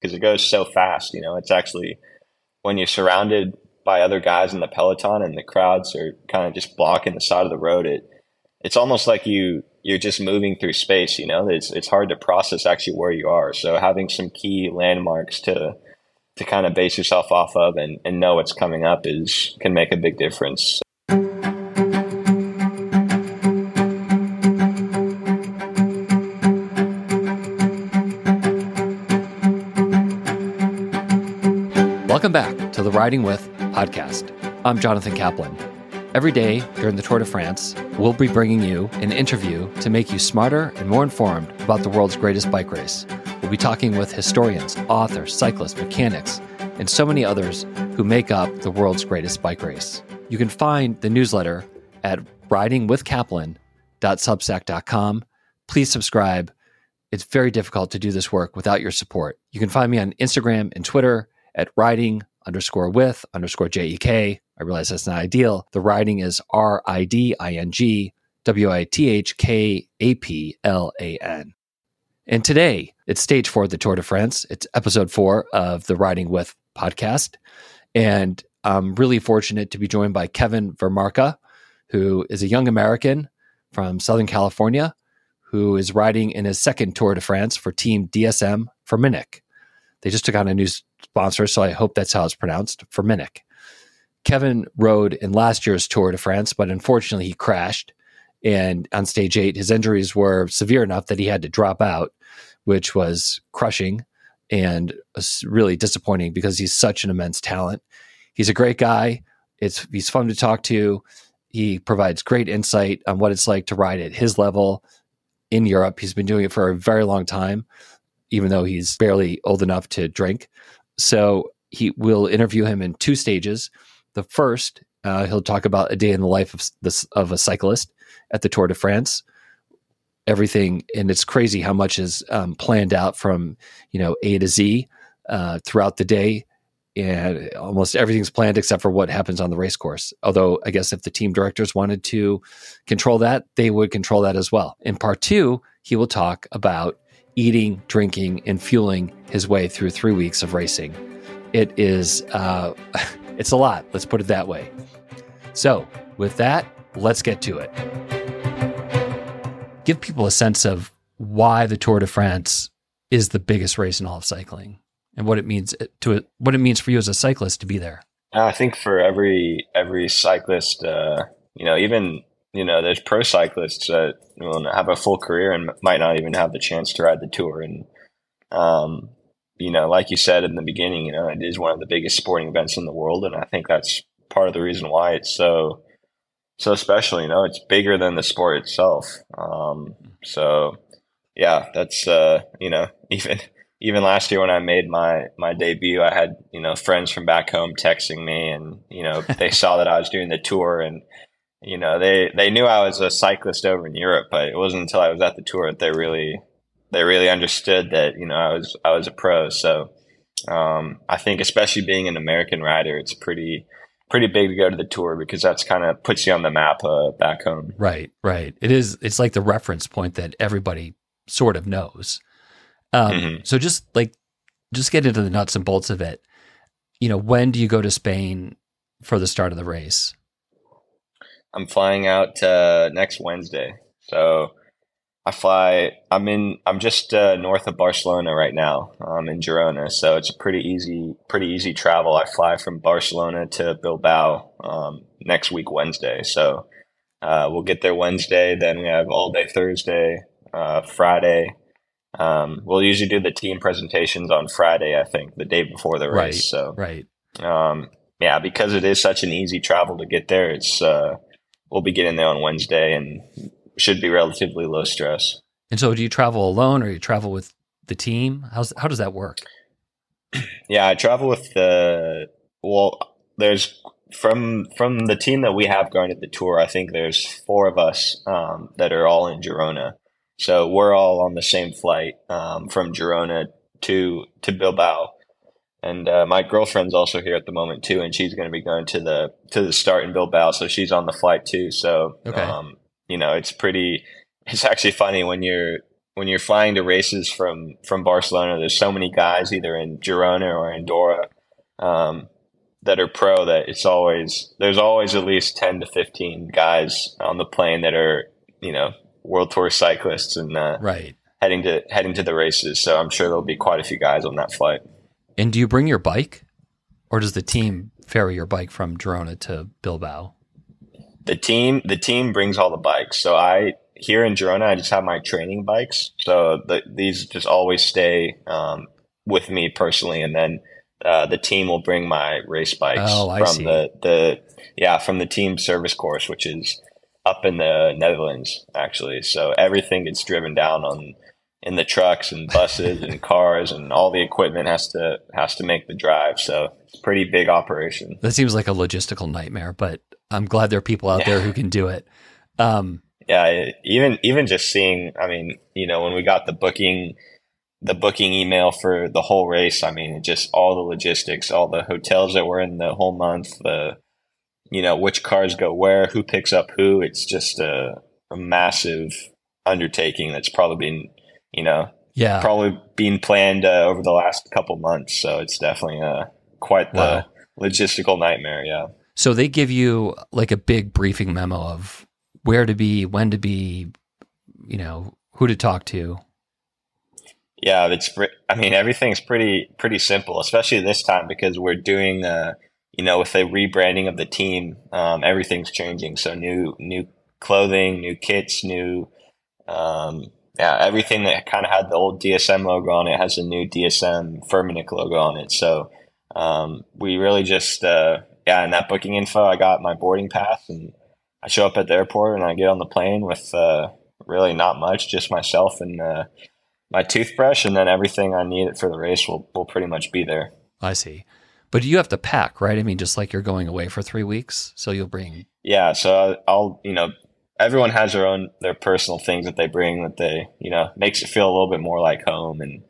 because it goes so fast. You know, it's actually when you're surrounded by other guys in the peloton and the crowds are kind of just blocking the side of the road. It it's almost like you you're just moving through space. You know, it's it's hard to process actually where you are. So having some key landmarks to to kind of base yourself off of and, and know what's coming up is can make a big difference. Riding With podcast. I'm Jonathan Kaplan. Every day during the Tour de France, we'll be bringing you an interview to make you smarter and more informed about the world's greatest bike race. We'll be talking with historians, authors, cyclists, mechanics, and so many others who make up the world's greatest bike race. You can find the newsletter at ridingwithkaplan.substack.com. Please subscribe. It's very difficult to do this work without your support. You can find me on Instagram and Twitter at riding underscore with underscore JEK. I realize that's not ideal. The riding is R I D I N G W I T H K A P L A N. And today it's stage four of the Tour de France. It's episode four of the Riding With podcast. And I'm really fortunate to be joined by Kevin Vermaerke, who is a young American from Southern California who is riding in his second Tour de France for Team DSM Firmenich. They just took on a new sponsor, so I hope that's how it's pronounced Firmenich. Kevin rode in last year's Tour de France, but unfortunately he crashed. And on stage eight, his injuries were severe enough that he had to drop out, which was crushing and really disappointing because he's such an immense talent. He's a great guy. It's he's fun to talk to. He provides great insight on what it's like to ride at his level in Europe. He's been doing it for a very long time, even though he's barely old enough to drink. So he will interview him in two stages. The first, uh, he'll talk about a day in the life of this of a cyclist at the Tour de France. Everything, and it's crazy how much is um, planned out from you know A to Z uh, throughout the day, and almost everything's planned except for what happens on the race course. Although I guess if the team directors wanted to control that, they would control that as well. In part two, he will talk about eating, drinking, and fueling his way through three weeks of racing. It is, uh, it's a lot. Let's put it that way. So, with that, let's get to it. Give people a sense of why the Tour de France is the biggest race in all of cycling, and what it means to what it means for you as a cyclist to be there. I think for every every cyclist, uh, you know, even you know, there's pro cyclists that will have a full career and might not even have the chance to ride the tour. And, um, you know, like you said in the beginning, you know, it is one of the biggest sporting events in the world. And I think that's part of the reason why it's so, so special. You know, it's bigger than the sport itself. Um, so yeah, that's, uh, you know, even, even last year when I made my, my debut, I had, you know, friends from back home texting me and, you know, they saw that I was doing the tour and, you know, they they knew I was a cyclist over in Europe, but it wasn't until I was at the tour that they really they really understood that you know I was I was a pro. So um, I think, especially being an American rider, it's pretty pretty big to go to the tour because that's kind of puts you on the map uh, back home. Right, right. It is. It's like the reference point that everybody sort of knows. Um, mm-hmm. So just like just get into the nuts and bolts of it. You know, when do you go to Spain for the start of the race? I'm flying out uh, next Wednesday. So I fly. I'm in. I'm just uh, north of Barcelona right now. I'm in Girona, so it's a pretty easy, pretty easy travel. I fly from Barcelona to Bilbao um, next week Wednesday. So uh, we'll get there Wednesday. Then we have all day Thursday, uh, Friday. Um, we'll usually do the team presentations on Friday. I think the day before the race. Right, so right. Um, yeah, because it is such an easy travel to get there. It's uh, we'll be getting there on Wednesday and should be relatively low stress. And so, do you travel alone or you travel with the team? How's how does that work? Yeah, I travel with the well. There's from from the team that we have going at the tour. I think there's four of us um, that are all in Girona. So we're all on the same flight um, from Girona to to Bilbao and uh, my girlfriend's also here at the moment too, and she's going to be going to the to the start in Bilbao, so she's on the flight too. So, okay. um, you know, it's pretty. It's actually funny when you're when you're flying to races from from Barcelona, there's so many guys either in Girona or Andorra um, that are pro that it's always there's always at least ten to fifteen guys on the plane that are you know world tour cyclists and uh, right heading to heading to the races. So I'm sure there'll be quite a few guys on that flight. And do you bring your bike, or does the team ferry your bike from Girona to Bilbao? The team the team brings all the bikes. So I here in Girona, I just have my training bikes. So the, these just always stay um, with me personally, and then uh, the team will bring my race bikes oh, from see. the the yeah from the team service course, which is up in the Netherlands actually. So everything gets driven down on in the trucks and buses and cars and all the equipment has to has to make the drive. So it's a pretty big operation. That seems like a logistical nightmare, but I'm glad there are people out Yeah. there who can do it. Um, yeah even even just seeing i mean you know when we got the booking the booking email for the whole race i mean just all the logistics all the hotels that were in the whole month the you know which cars go where who picks up who it's just a, a massive undertaking that's probably been you know yeah, probably being planned uh, over the last couple months so it's definitely uh, quite the Wow. logistical nightmare yeah So they give you like a big briefing memo of where to be, when to be, you know, who to talk to. Yeah, it's. I mean, everything's pretty pretty simple, especially this time because we're doing, uh, you know, with the rebranding of the team, um, everything's changing. So new new clothing, new kits, new, um, yeah, everything that kind of had the old DSM logo on it has a new DSM Firmenich logo on it. So um, we really just, uh, yeah, in that booking info, I got my boarding pass and I show up at the airport and I get on the plane with uh, really not much, just myself and. Uh, my toothbrush and then everything I need for the race will, will pretty much be there. I see. But you have to pack, right? I mean, just like you're going away for three weeks, so you'll bring. Yeah. So I'll, you know, everyone has their own, their personal things that they bring that they, you know, makes it feel a little bit more like home. And,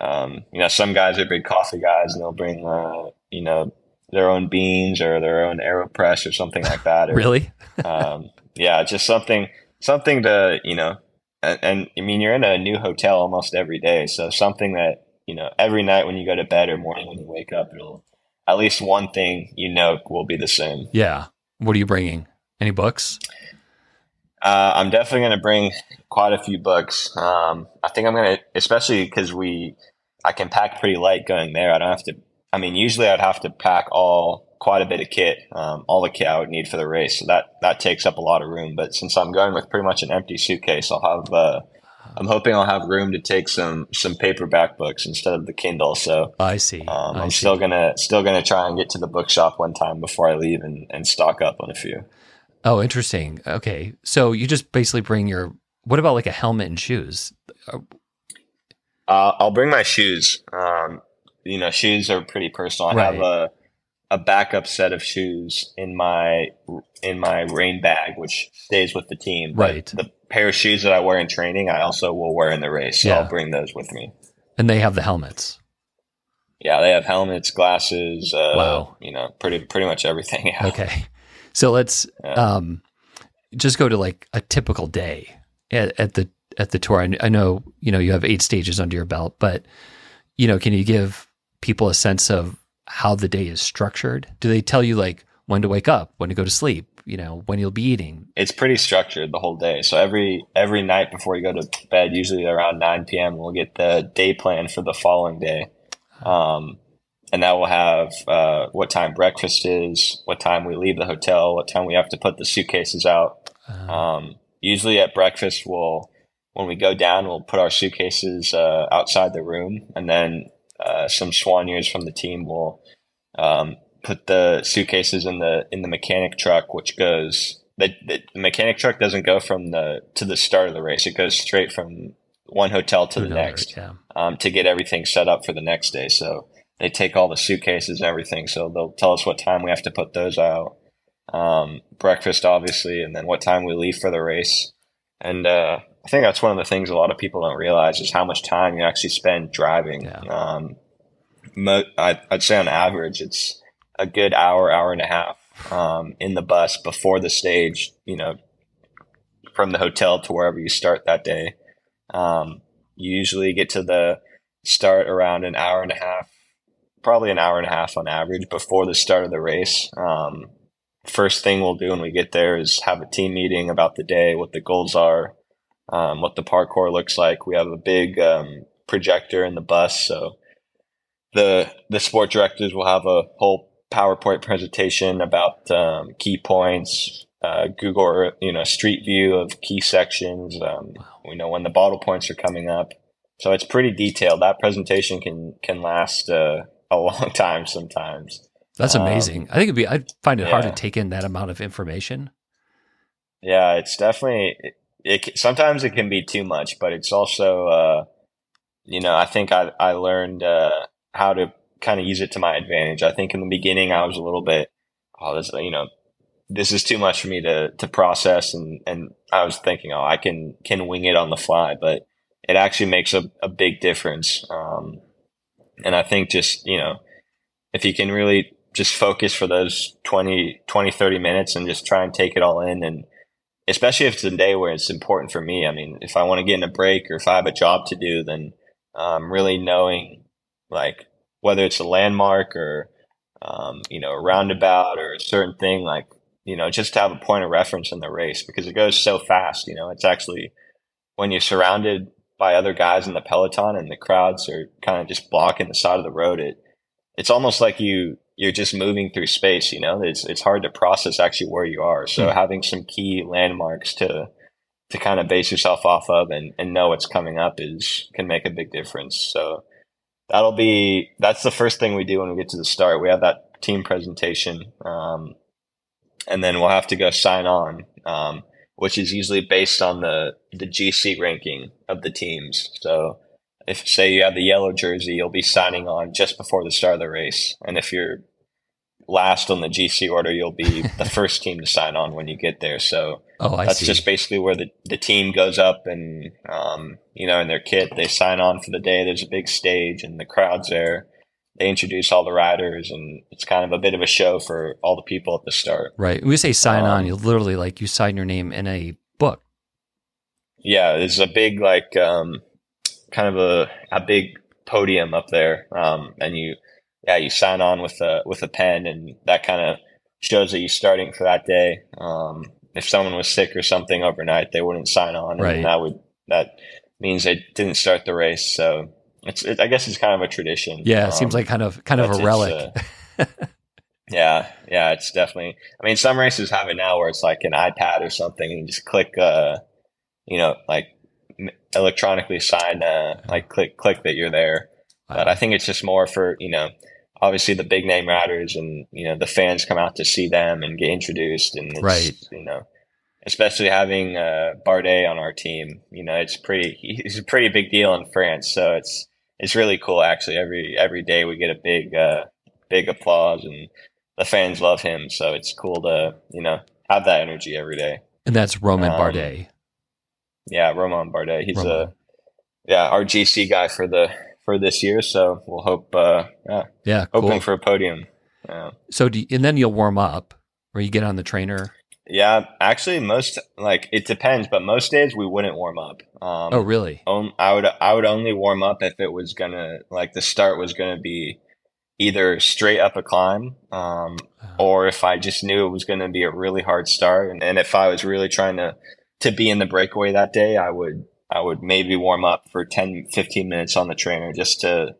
um, you know, some guys are big coffee guys and they'll bring, uh, you know, their own beans or their own AeroPress or something like that. Or, Really? um, yeah, just something, something to, you know, and, and I mean, you're in a new hotel almost every day. So something that, you know, every night when you go to bed or morning when you wake up, it'll, at least one thing you know will be the same. Yeah. What are you bringing? Any books? Uh, I'm definitely going to bring quite a few books. Um, I think I'm going to, especially because we, I can pack pretty light going there. I don't have to, I mean, usually I'd have to pack all, quite a bit of kit, um, all the kit I would need for the race. So that, that takes up a lot of room. But since I'm going with pretty much an empty suitcase, I'll have, uh, I'm hoping I'll have room to take some, some paperback books instead of the Kindle. So, I see. um, I I'm see. still gonna still gonna try and get to the bookshop one time before I leave and, and stock up on a few. Oh, interesting. Okay. So you just basically bring your. What about like a helmet and shoes? Uh, I'll bring my shoes. Um, you know, shoes are pretty personal. I have a a backup set of shoes in my in my rain bag, which stays with the team. But Right. The pair of shoes that I wear in training, I also will wear in the race. So Yeah. I'll bring those with me. And they have the helmets. Yeah, they have helmets, glasses. Uh, Wow. You know, pretty pretty much everything. Yeah. Okay. So let's Yeah. um, just go to like a typical day at, at the at the tour. I, I know you know you have eight stages under your belt, but you know, can you give people a sense of how the day is structured? Do they tell you like when to wake up, when to go to sleep, you know, when you'll be eating? it's pretty structured the whole day. So every every night before you go to bed, usually around nine p.m., we'll get the day plan for the following day, um, and that will have uh, what time breakfast is, what time we leave the hotel, what time we have to put the suitcases out. Uh, Um, usually at breakfast, we'll when we go down, we'll put our suitcases uh, outside the room, and then uh, some soigneurs from the team will um, put the suitcases in the in the mechanic truck, which goes the, the mechanic truck doesn't go from the to the start of the race; it goes straight from one hotel to the another, next Yeah. um, to get everything set up for the next day. So they take all the suitcases and everything. So they'll tell us what time we have to put those out. Um, breakfast, obviously, and then what time we leave for the race. And uh, I think that's one of the things a lot of people don't realize is how much time you actually spend driving. Yeah. Um, mo- I'd, I'd say on average, it's a good hour, hour and a half um, in the bus before the stage, you know, from the hotel to wherever you start that day. Um, you usually get to the start around an hour and a half, probably an hour and a half on average before the start of the race. Um, first thing we'll do when we get there is have a team meeting about the day, what the goals are, um, what the parcours looks like. We have a big um, projector in the bus, so the the sport directors will have a whole PowerPoint presentation about um, key points, uh, Google, you know, street view of key sections. Um, we know when the bottle points are coming up, so it's pretty detailed. That presentation can can last uh, a long time sometimes. That's Um, amazing. I think it'd be. I find it hard to take in that amount of information. Yeah, it's definitely it, it. Sometimes it can be too much, but it's also, uh, you know, I think I I learned uh, how to kind of use it to my advantage. I think in the beginning I was a little bit, oh, this, you know, this is too much for me to to process, and and I was thinking, oh, I can can wing it on the fly, but it actually makes a, a big difference. Um, and I think just you know, if you can really just focus for those 20, 20, 30 minutes and just try and take it all in and especially if it's a day where it's important for me. I mean, if I want to get in a break or if I have a job to do, then um, really knowing like whether it's a landmark or um, you know a roundabout or a certain thing, like you know just to have a point of reference in the race because it goes so fast. You know, it's actually when you're surrounded by other guys in the peloton and the crowds are kind of just blocking the side of the road. It it's almost like you you're just moving through space. You know, it's it's hard to process actually where you are. So Hmm. having some key landmarks to to kind of base yourself off of and, and know what's coming up is can make a big difference. So that'll be that's the first thing we do when we get to the start. We have that team presentation, um, and then we'll have to go sign on, um, which is usually based on the the GC ranking of the teams. So if say you have the yellow jersey, you'll be signing on just before the start of the race, and if you're last on the GC order, you'll be the first team to sign on when you get there. So Oh, that's see. just basically where the, the team goes up and um, you know in their kit they sign on for the day there's a big stage and the crowd's there they introduce all the riders and it's kind of a bit of a show for all the people at the start. Right. When we say sign on, Um, you literally like you sign your name in a book. yeah there's a big like um, kind of a, a big podium up there. Um, and you yeah you sign on with a with a pen and that kind of shows that you're starting for that day. Um, if someone was sick or something overnight they wouldn't sign on and that would that means they didn't start the race. So it's it, i guess it's kind of a tradition Yeah, it seems Um, like kind of kind of a relic. uh, yeah yeah it's definitely i mean some races have it now where it's like an ipad or something and you just click uh you know like electronically sign uh like click click that you're there but I think it's just more for you know, obviously the big name riders and you know the fans come out to see them and get introduced and it's, Right. You know, especially having uh, Bardet on our team, you know, it's pretty. He's a pretty big deal in France, so it's it's really cool. Actually, every every day we get a big uh, big applause and the fans love him, so it's cool to you know have that energy every day. and that's Romain um, Bardet. Yeah, Romain Bardet, he's Romain. a yeah our GC guy for the for this year, so we'll hope uh, yeah Yeah, hoping cool. for a podium. Yeah. so do you, and then you'll warm up, or you get on the trainer. Yeah, actually, most like it depends, but most days we wouldn't warm up. Um, Oh, really? I would I would only warm up if it was gonna like the start was gonna be either straight up a climb, um, or if I just knew it was gonna be a really hard start, and, and if I was really trying to to be in the breakaway that day, I would I would maybe warm up for 10, 15 minutes on the trainer just to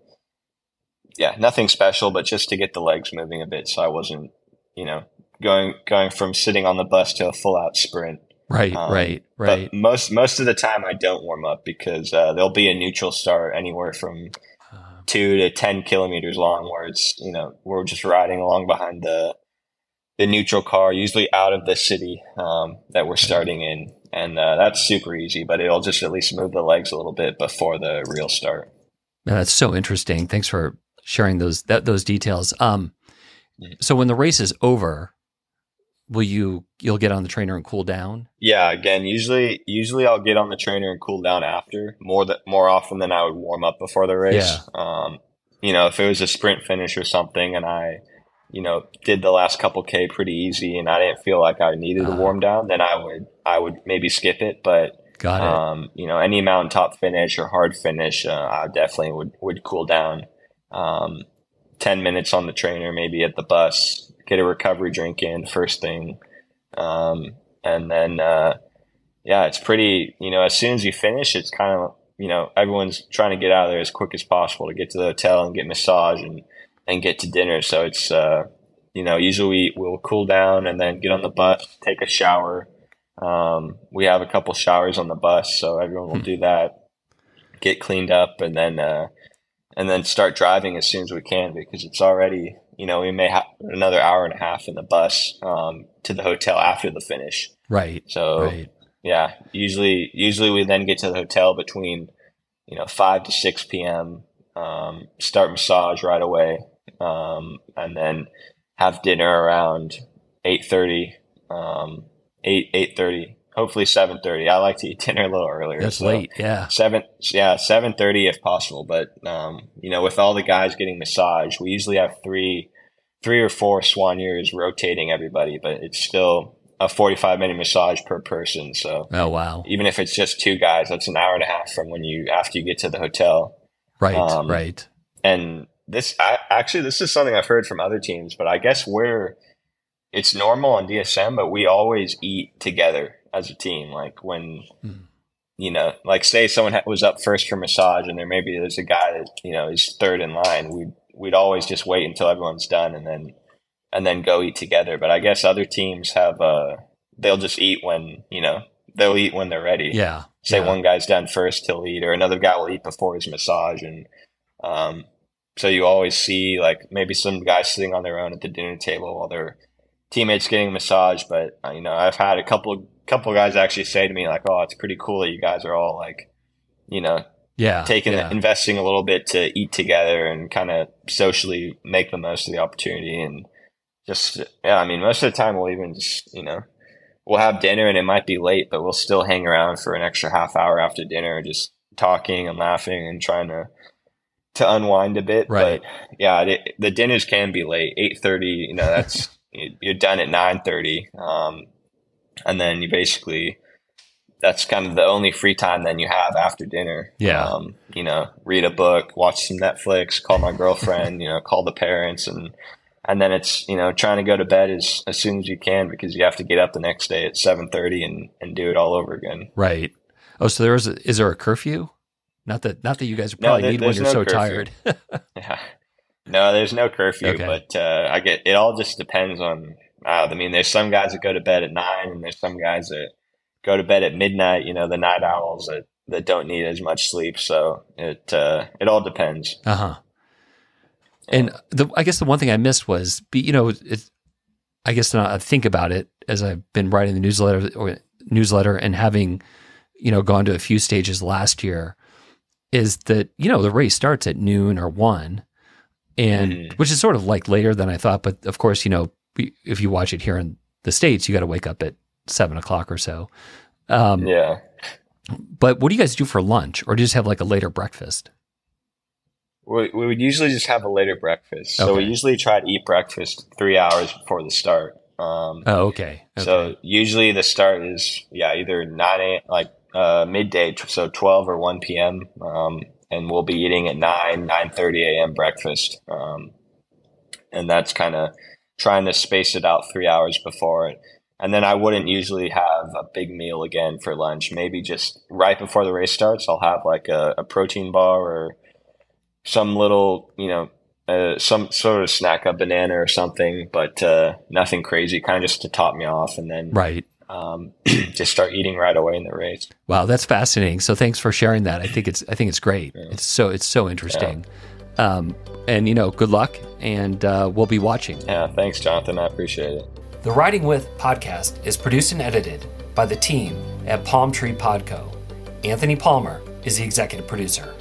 yeah, nothing special, but just to get the legs moving a bit, so I wasn't you know going going from sitting on the bus to a full out sprint. Right, Um, right, right. But most most of the time, I don't warm up because uh, there'll be a neutral start anywhere from Uh, two to ten kilometers long, where it's you know we're just riding along behind the the neutral car, usually out of the city um, that we're starting in, and uh, that's super easy. But it'll just at least move the legs a little bit before the real start. That's so interesting. Thanks for sharing those that, those details. Um, so when the race is over, will you you'll get on the trainer and cool down? Yeah, again, usually usually I'll get on the trainer and cool down after more that more often than I would warm up before the race. Um, you know, if it was a sprint finish or something, and I, you know, did the last couple k pretty easy, and I didn't feel like I needed to Uh-huh. warm down, then I would I would maybe skip it. But Got it. Um, you know, any mountaintop finish or hard finish, uh, I definitely would would cool down. Um, Ten minutes on the trainer, maybe at the bus, get a recovery drink in first thing, um, and then uh, yeah, it's pretty. You know, as soon as you finish, it's kind of you know everyone's trying to get out of there as quick as possible to get to the hotel and get massage and and get to dinner. So it's uh, you know usually we will cool down and then get on the bus, take a shower. Um, we have a couple showers on the bus, so everyone will Hmm. do that, get cleaned up, and then uh, and then start driving as soon as we can because it's already you know we may have another hour and a half in the bus um, to the hotel after the finish. right. So Right. yeah, usually usually we then get to the hotel between you know five to six p.m. Um, start massage right away, um, and then have dinner around eight thirty, um, eight eight thirty, hopefully seven thirty. I like to eat dinner a little earlier. That's so late. Yeah. Seven, yeah, seven thirty if possible. But um, you know, with all the guys getting massage, we usually have three, three or four soigneurs rotating everybody. But it's still a forty-five minute massage per person. So Oh wow. even if it's just two guys, that's an hour and a half from when you after you get to the hotel. Right. Um, right. And this, I, actually, this is something I've heard from other teams, but I guess we're it's normal on DSM, but we always eat together as a team. Like when Hmm. you know, like say someone ha- was up first for massage, and there maybe there's a guy that you know is third in line. We'd we'd always just wait until everyone's done, and then and then go eat together. But I guess other teams have uh they'll just eat when you know they'll eat when they're ready Yeah. say yeah. one guy's done first, he'll eat, or another guy will eat before his massage, and um, so you always see like maybe some guys sitting on their own at the dinner table while their teammates getting a massage. But uh, you know, I've had a couple couple guys actually say to me like, "Oh, it's pretty cool that you guys are all like, you know, Yeah. taking yeah. investing a little bit to eat together and kind of socially make the most of the opportunity and just yeah i mean most of the time we'll even just you know we'll have dinner and it might be late but we'll still hang around for an extra half hour after dinner just talking and laughing and trying to to unwind a bit Right. but yeah it, the dinners can be late 8.30 you know that's you- you're done at 9.30 um, and then you basically that's kind of the only free time then you have after dinner. Yeah. Um, you know, read a book, watch some Netflix, call my girlfriend, you know, call the parents and and then it's, you know, trying to go to bed as, as soon as you can because you have to get up the next day at seven thirty and, and do it all over again. Right. Oh, so there is a, is there a curfew? Not that not that you guys No, probably there- need when you're no so curfew. tired. Yeah. No, there's no curfew, Okay. but uh, I get it all just depends on uh, I mean, there's some guys that go to bed at nine and there's some guys that go to bed at midnight, you know, the night owls that, that don't need as much sleep. So it uh, it all depends. Uh huh. And the I guess the one thing I missed was, be, you know, it, I guess now I think about it as I've been writing the newsletter or newsletter and having, you know, gone to a few stages last year, is that you know the race starts at noon or one, and Mhm. which is sort of like later than I thought. But of course, you know, if you watch it here in the states, you got to wake up at seven o'clock or so. Um, Yeah. But what do you guys do for lunch, or do you just have like a later breakfast? We, we would usually just have a later breakfast. So we usually try to eat breakfast three hours before the start. Um, Oh, okay. okay. So usually the start is yeah either nine a like uh, midday, so twelve or one p.m. Um, and we'll be eating at nine nine thirty a.m. breakfast, um, and that's kind of trying to space it out three hours before it. And then I wouldn't usually have a big meal again for lunch. Maybe just right before the race starts, I'll have like a, a protein bar or some little you know uh, some sort of snack, a banana or something, but uh, nothing crazy, kind of just to top me off, and then right. um, just start eating right away in the race. Wow, that's fascinating. So thanks for sharing that. I think it's I think it's great. It's so it's so interesting. Um, and you know, good luck, and uh, we'll be watching. Yeah, thanks, Jonathan. I appreciate it. The Riding With podcast is produced and edited by the team at Palm Tree Podco. Anthony Palmer is the executive producer.